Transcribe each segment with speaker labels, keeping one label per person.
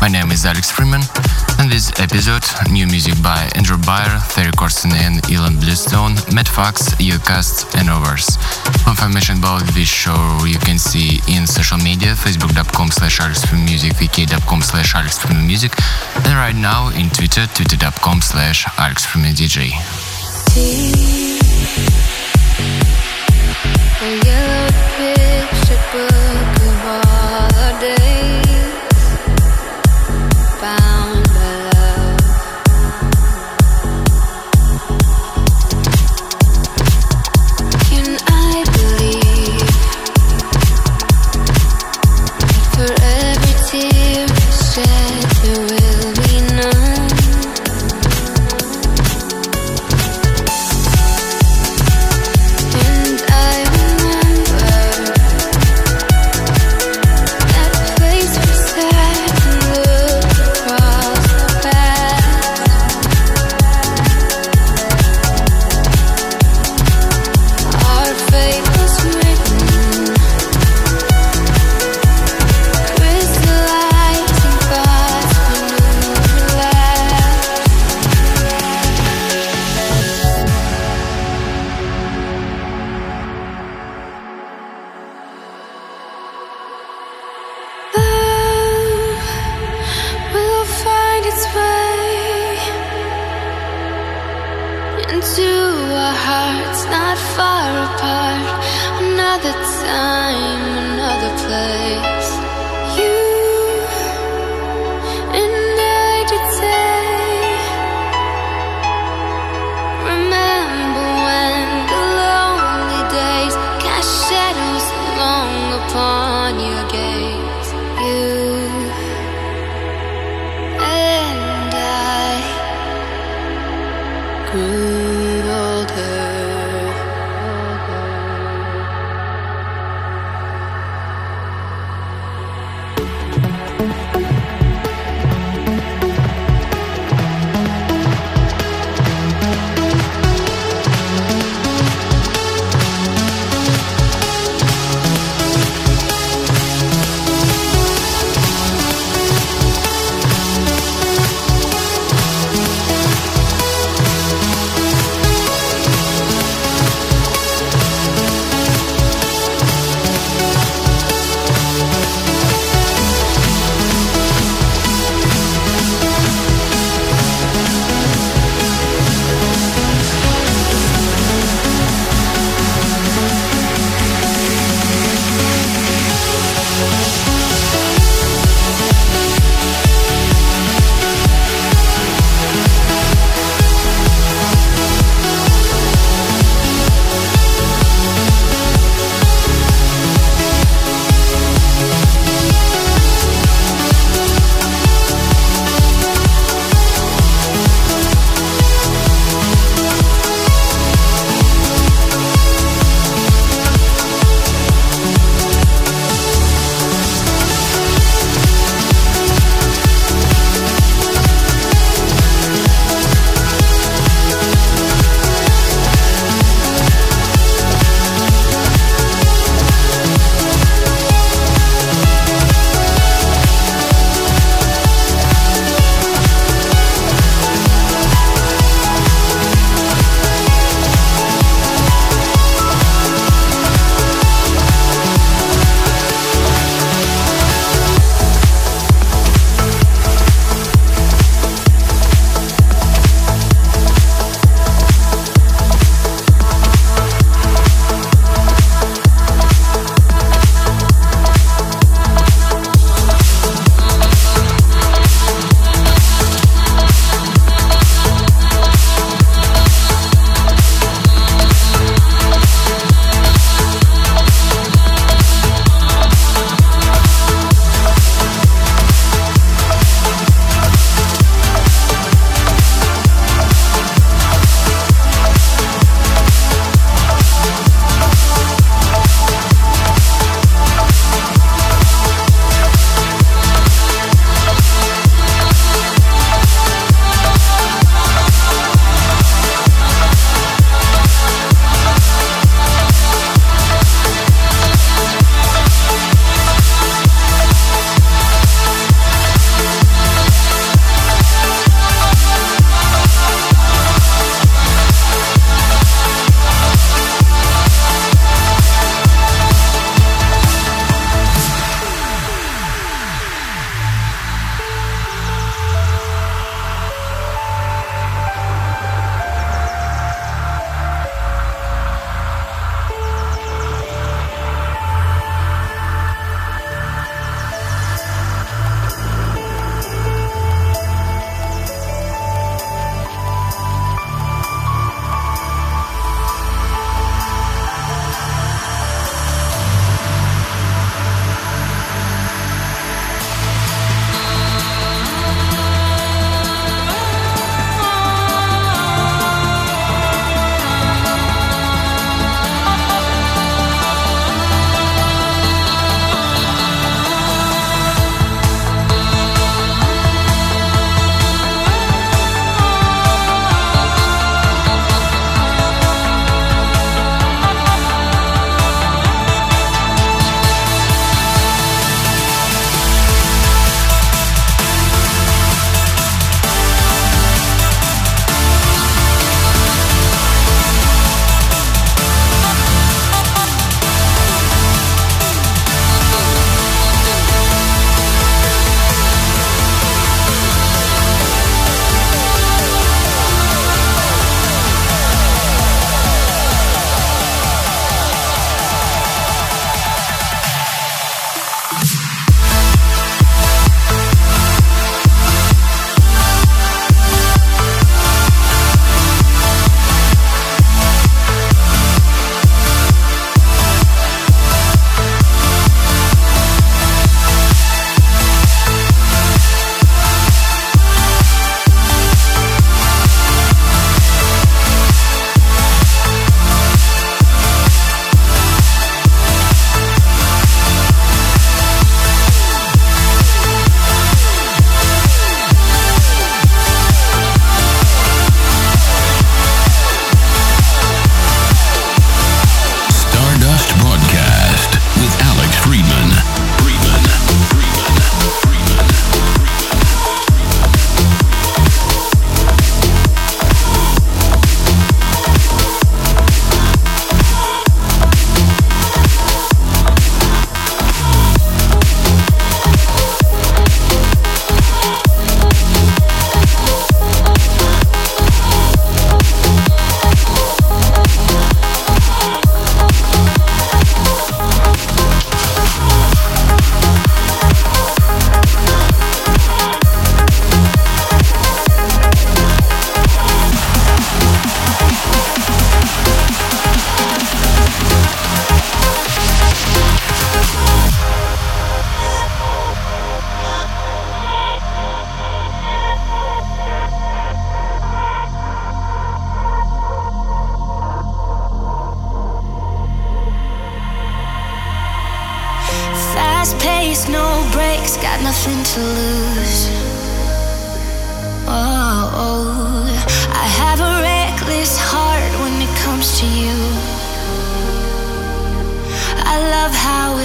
Speaker 1: My name is Alex Freeman and this episode, new music by Andrew Bayer, Terry Corson and Ilan Bluestone, Matt Fax, Ucast and others. Information about this show you can see in social media, facebook.com slash alexfreemusic, vk.com slash alexfreemusic and right now in Twitter, twitter.com slash alexfreemudj.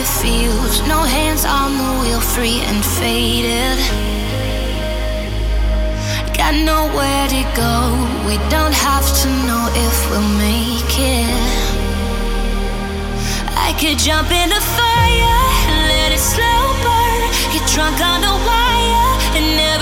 Speaker 2: It feels, no hands on the wheel, free and faded. Got nowhere to go, we don't have to know if we'll make it. I could jump in the fire, let it slow burn, get drunk on the wire, and never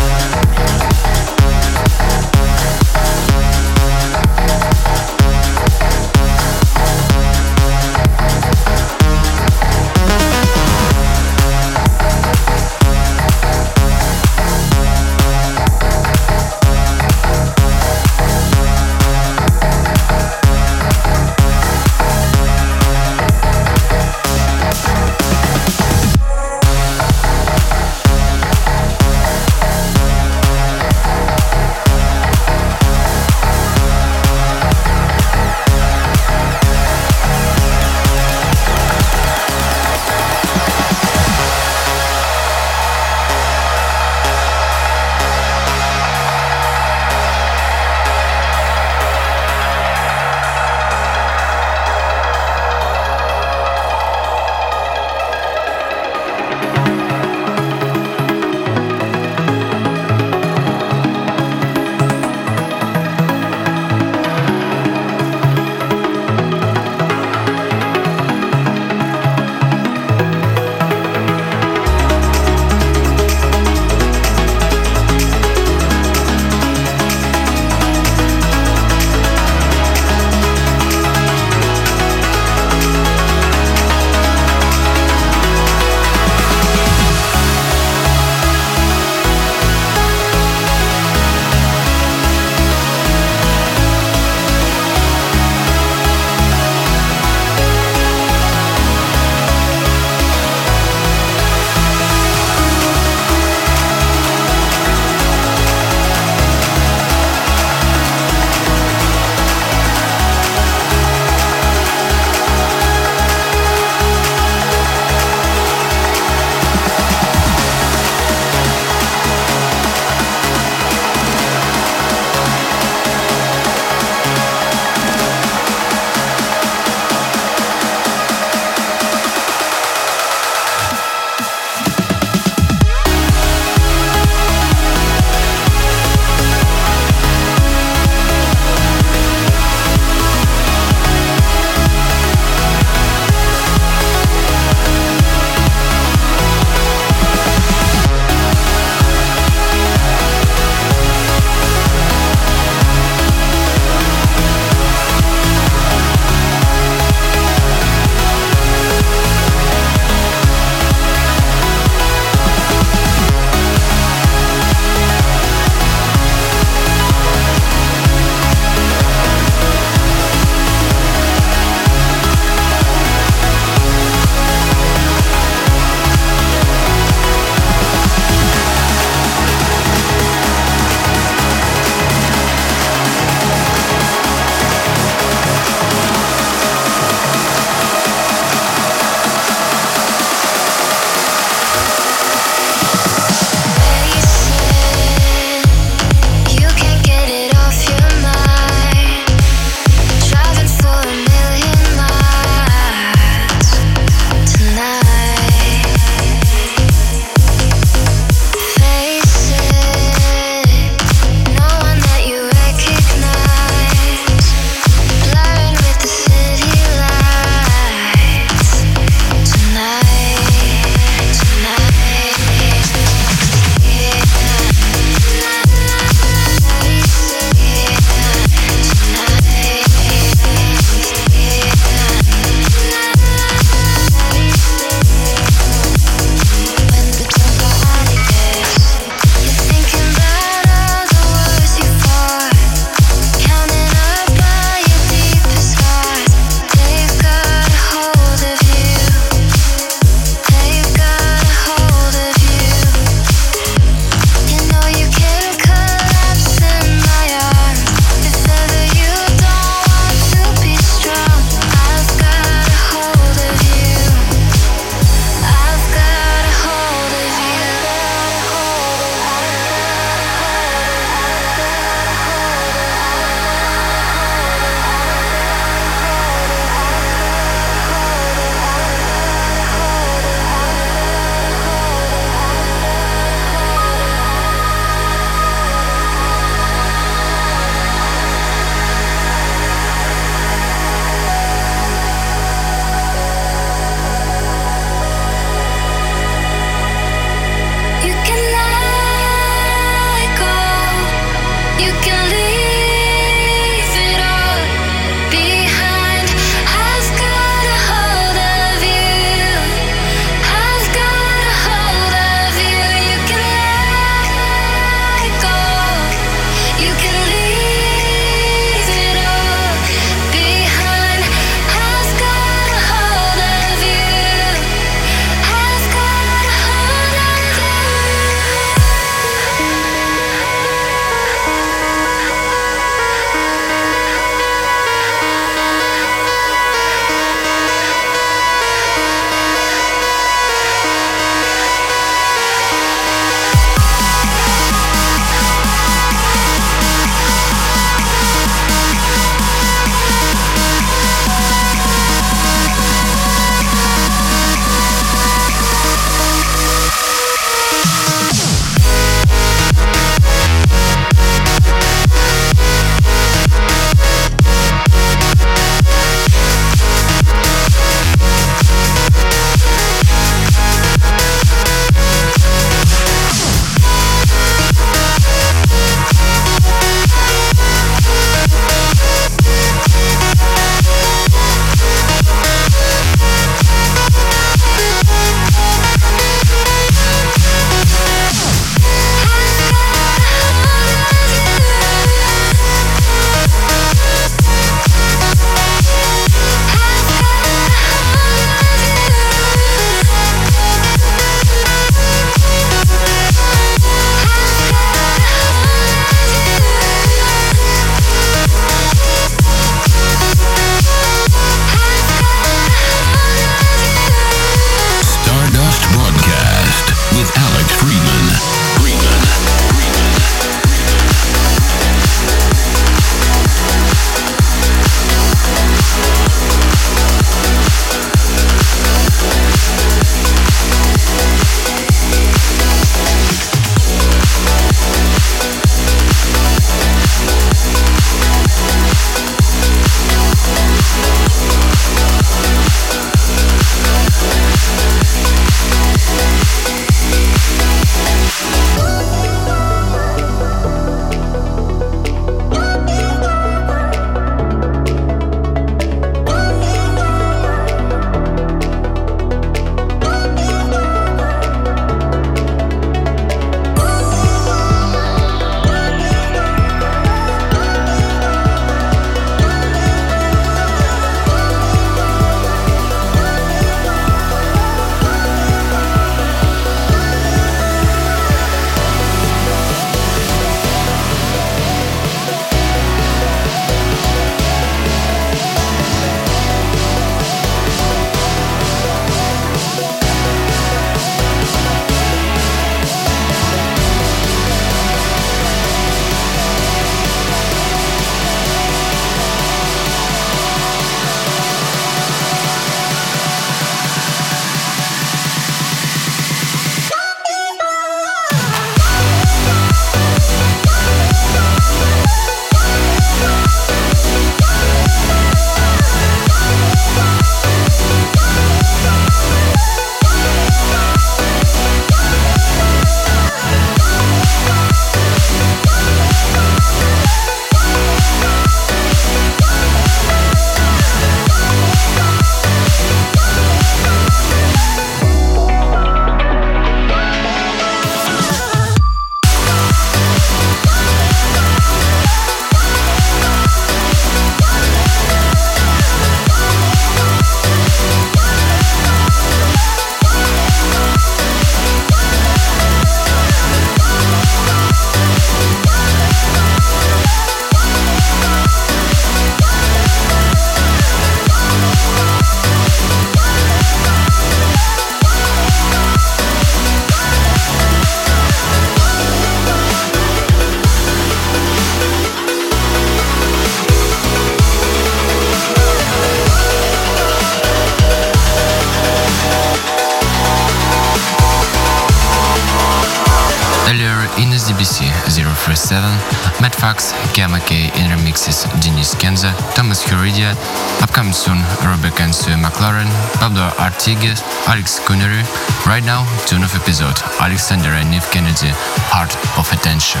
Speaker 1: Fox, Gamma K in remixes Denis Kenzo, Thomas Huridia, upcoming soon Rebecca and Sue McLaren, Pablo Artigas, Alex Coonery. Right now, tune of episode Alexander and Neev Kennedy, Heart of Attention.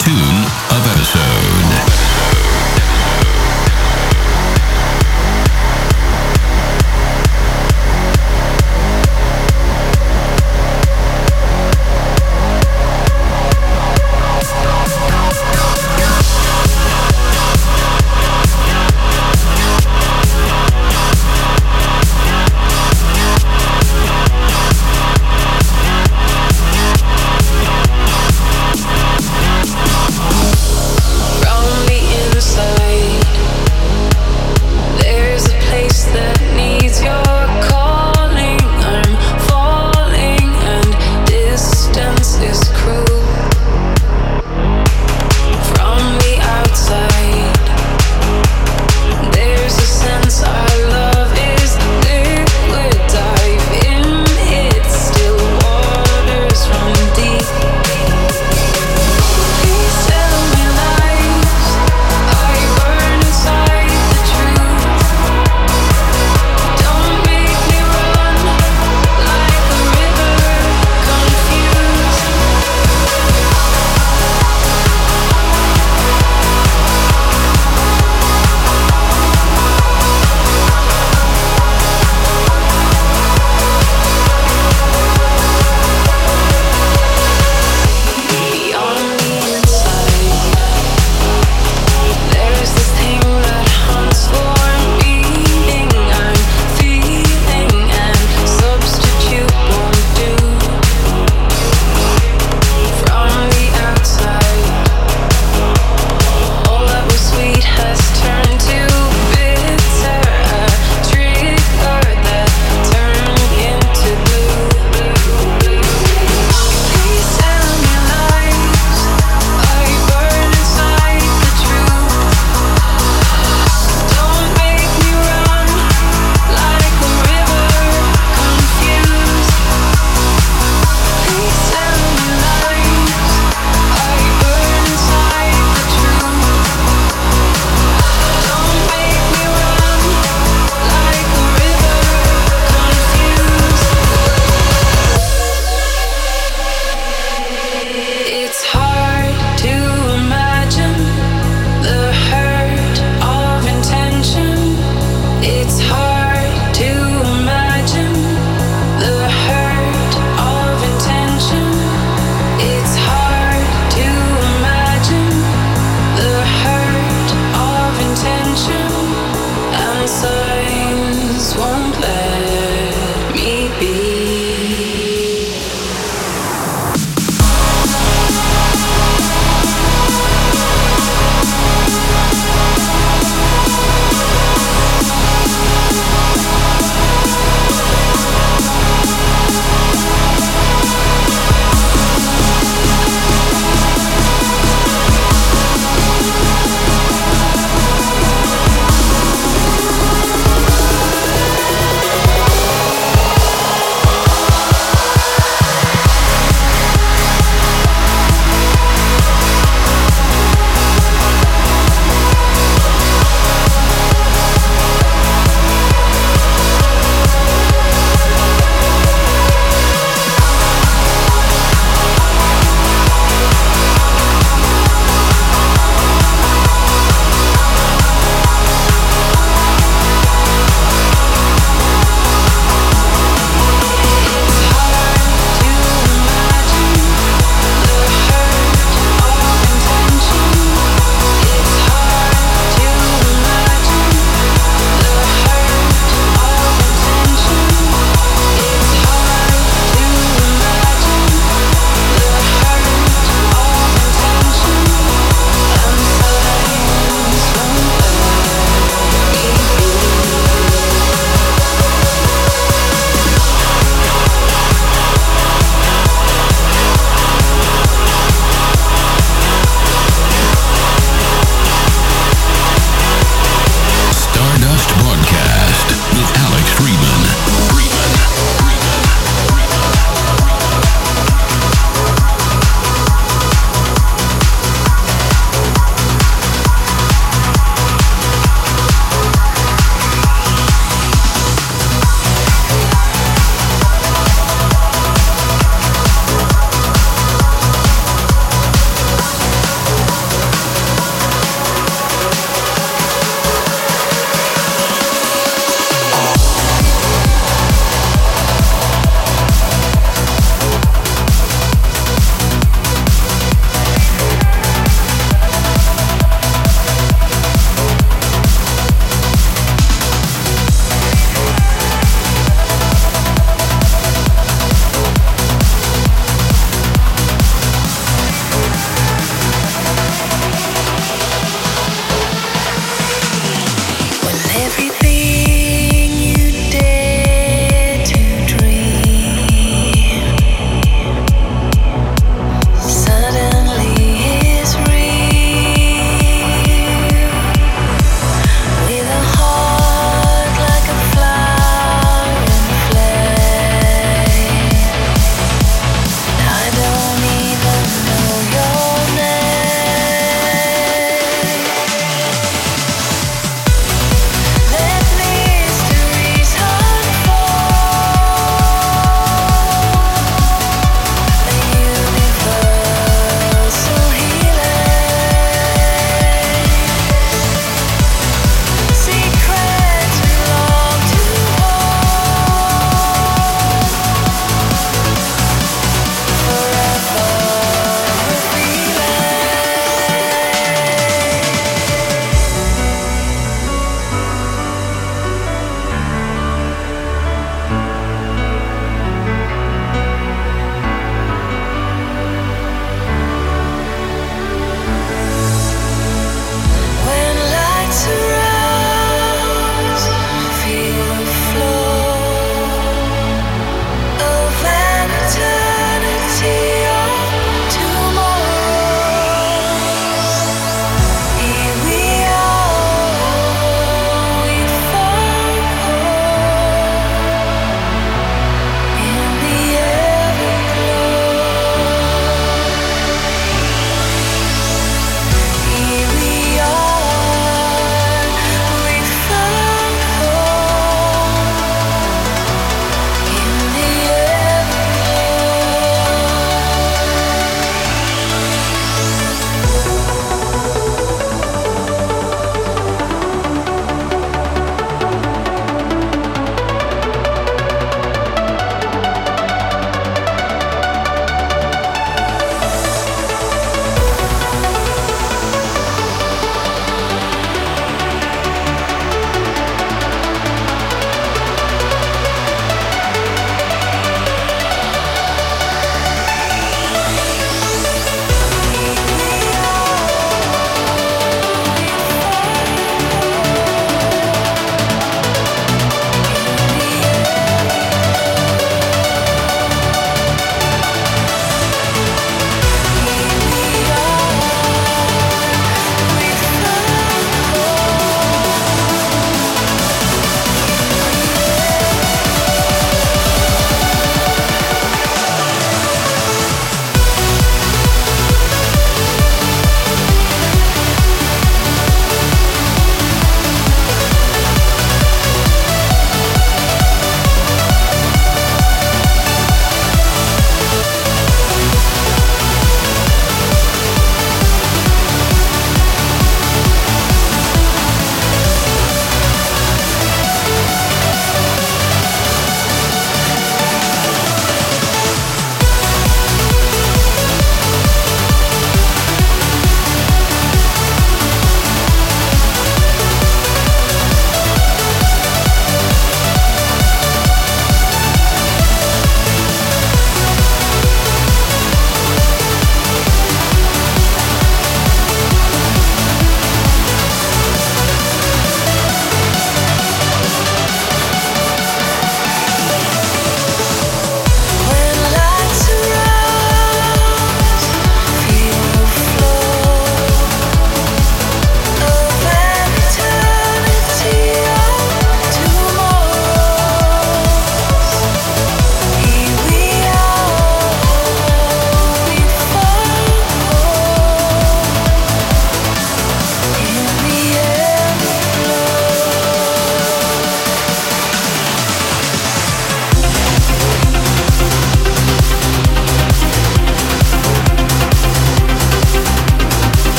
Speaker 3: Tune of episode.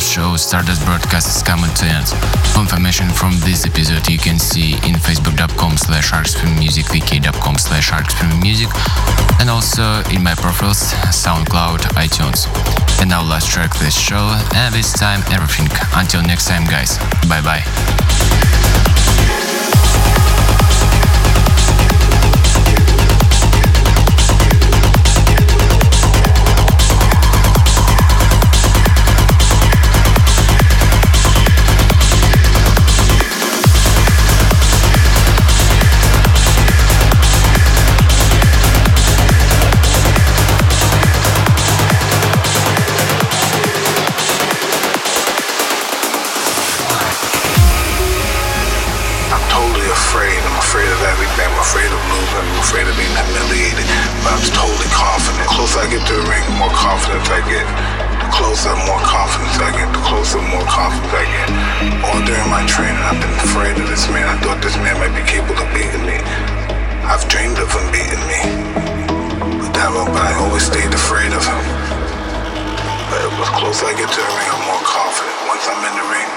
Speaker 1: Show Stardust broadcast is coming to end. Confirmation from this episode you can see in facebook.com slash arcsfilmmusic, vk.com slash arcsfilmmusic, and also in my profiles SoundCloud, iTunes. And now let's track this show, and this time everything. Until next time guys, bye bye.
Speaker 4: Closer I get to the ring, the more confidence I get. The closer, the more confidence I get. The closer, the more confidence I get. All during my training, I've been afraid of this man. I thought this man might be capable of beating me. I've dreamed of him beating me. But that but I always stayed afraid of him. But the closer I get to the ring, I'm more confident. Once I'm in the ring,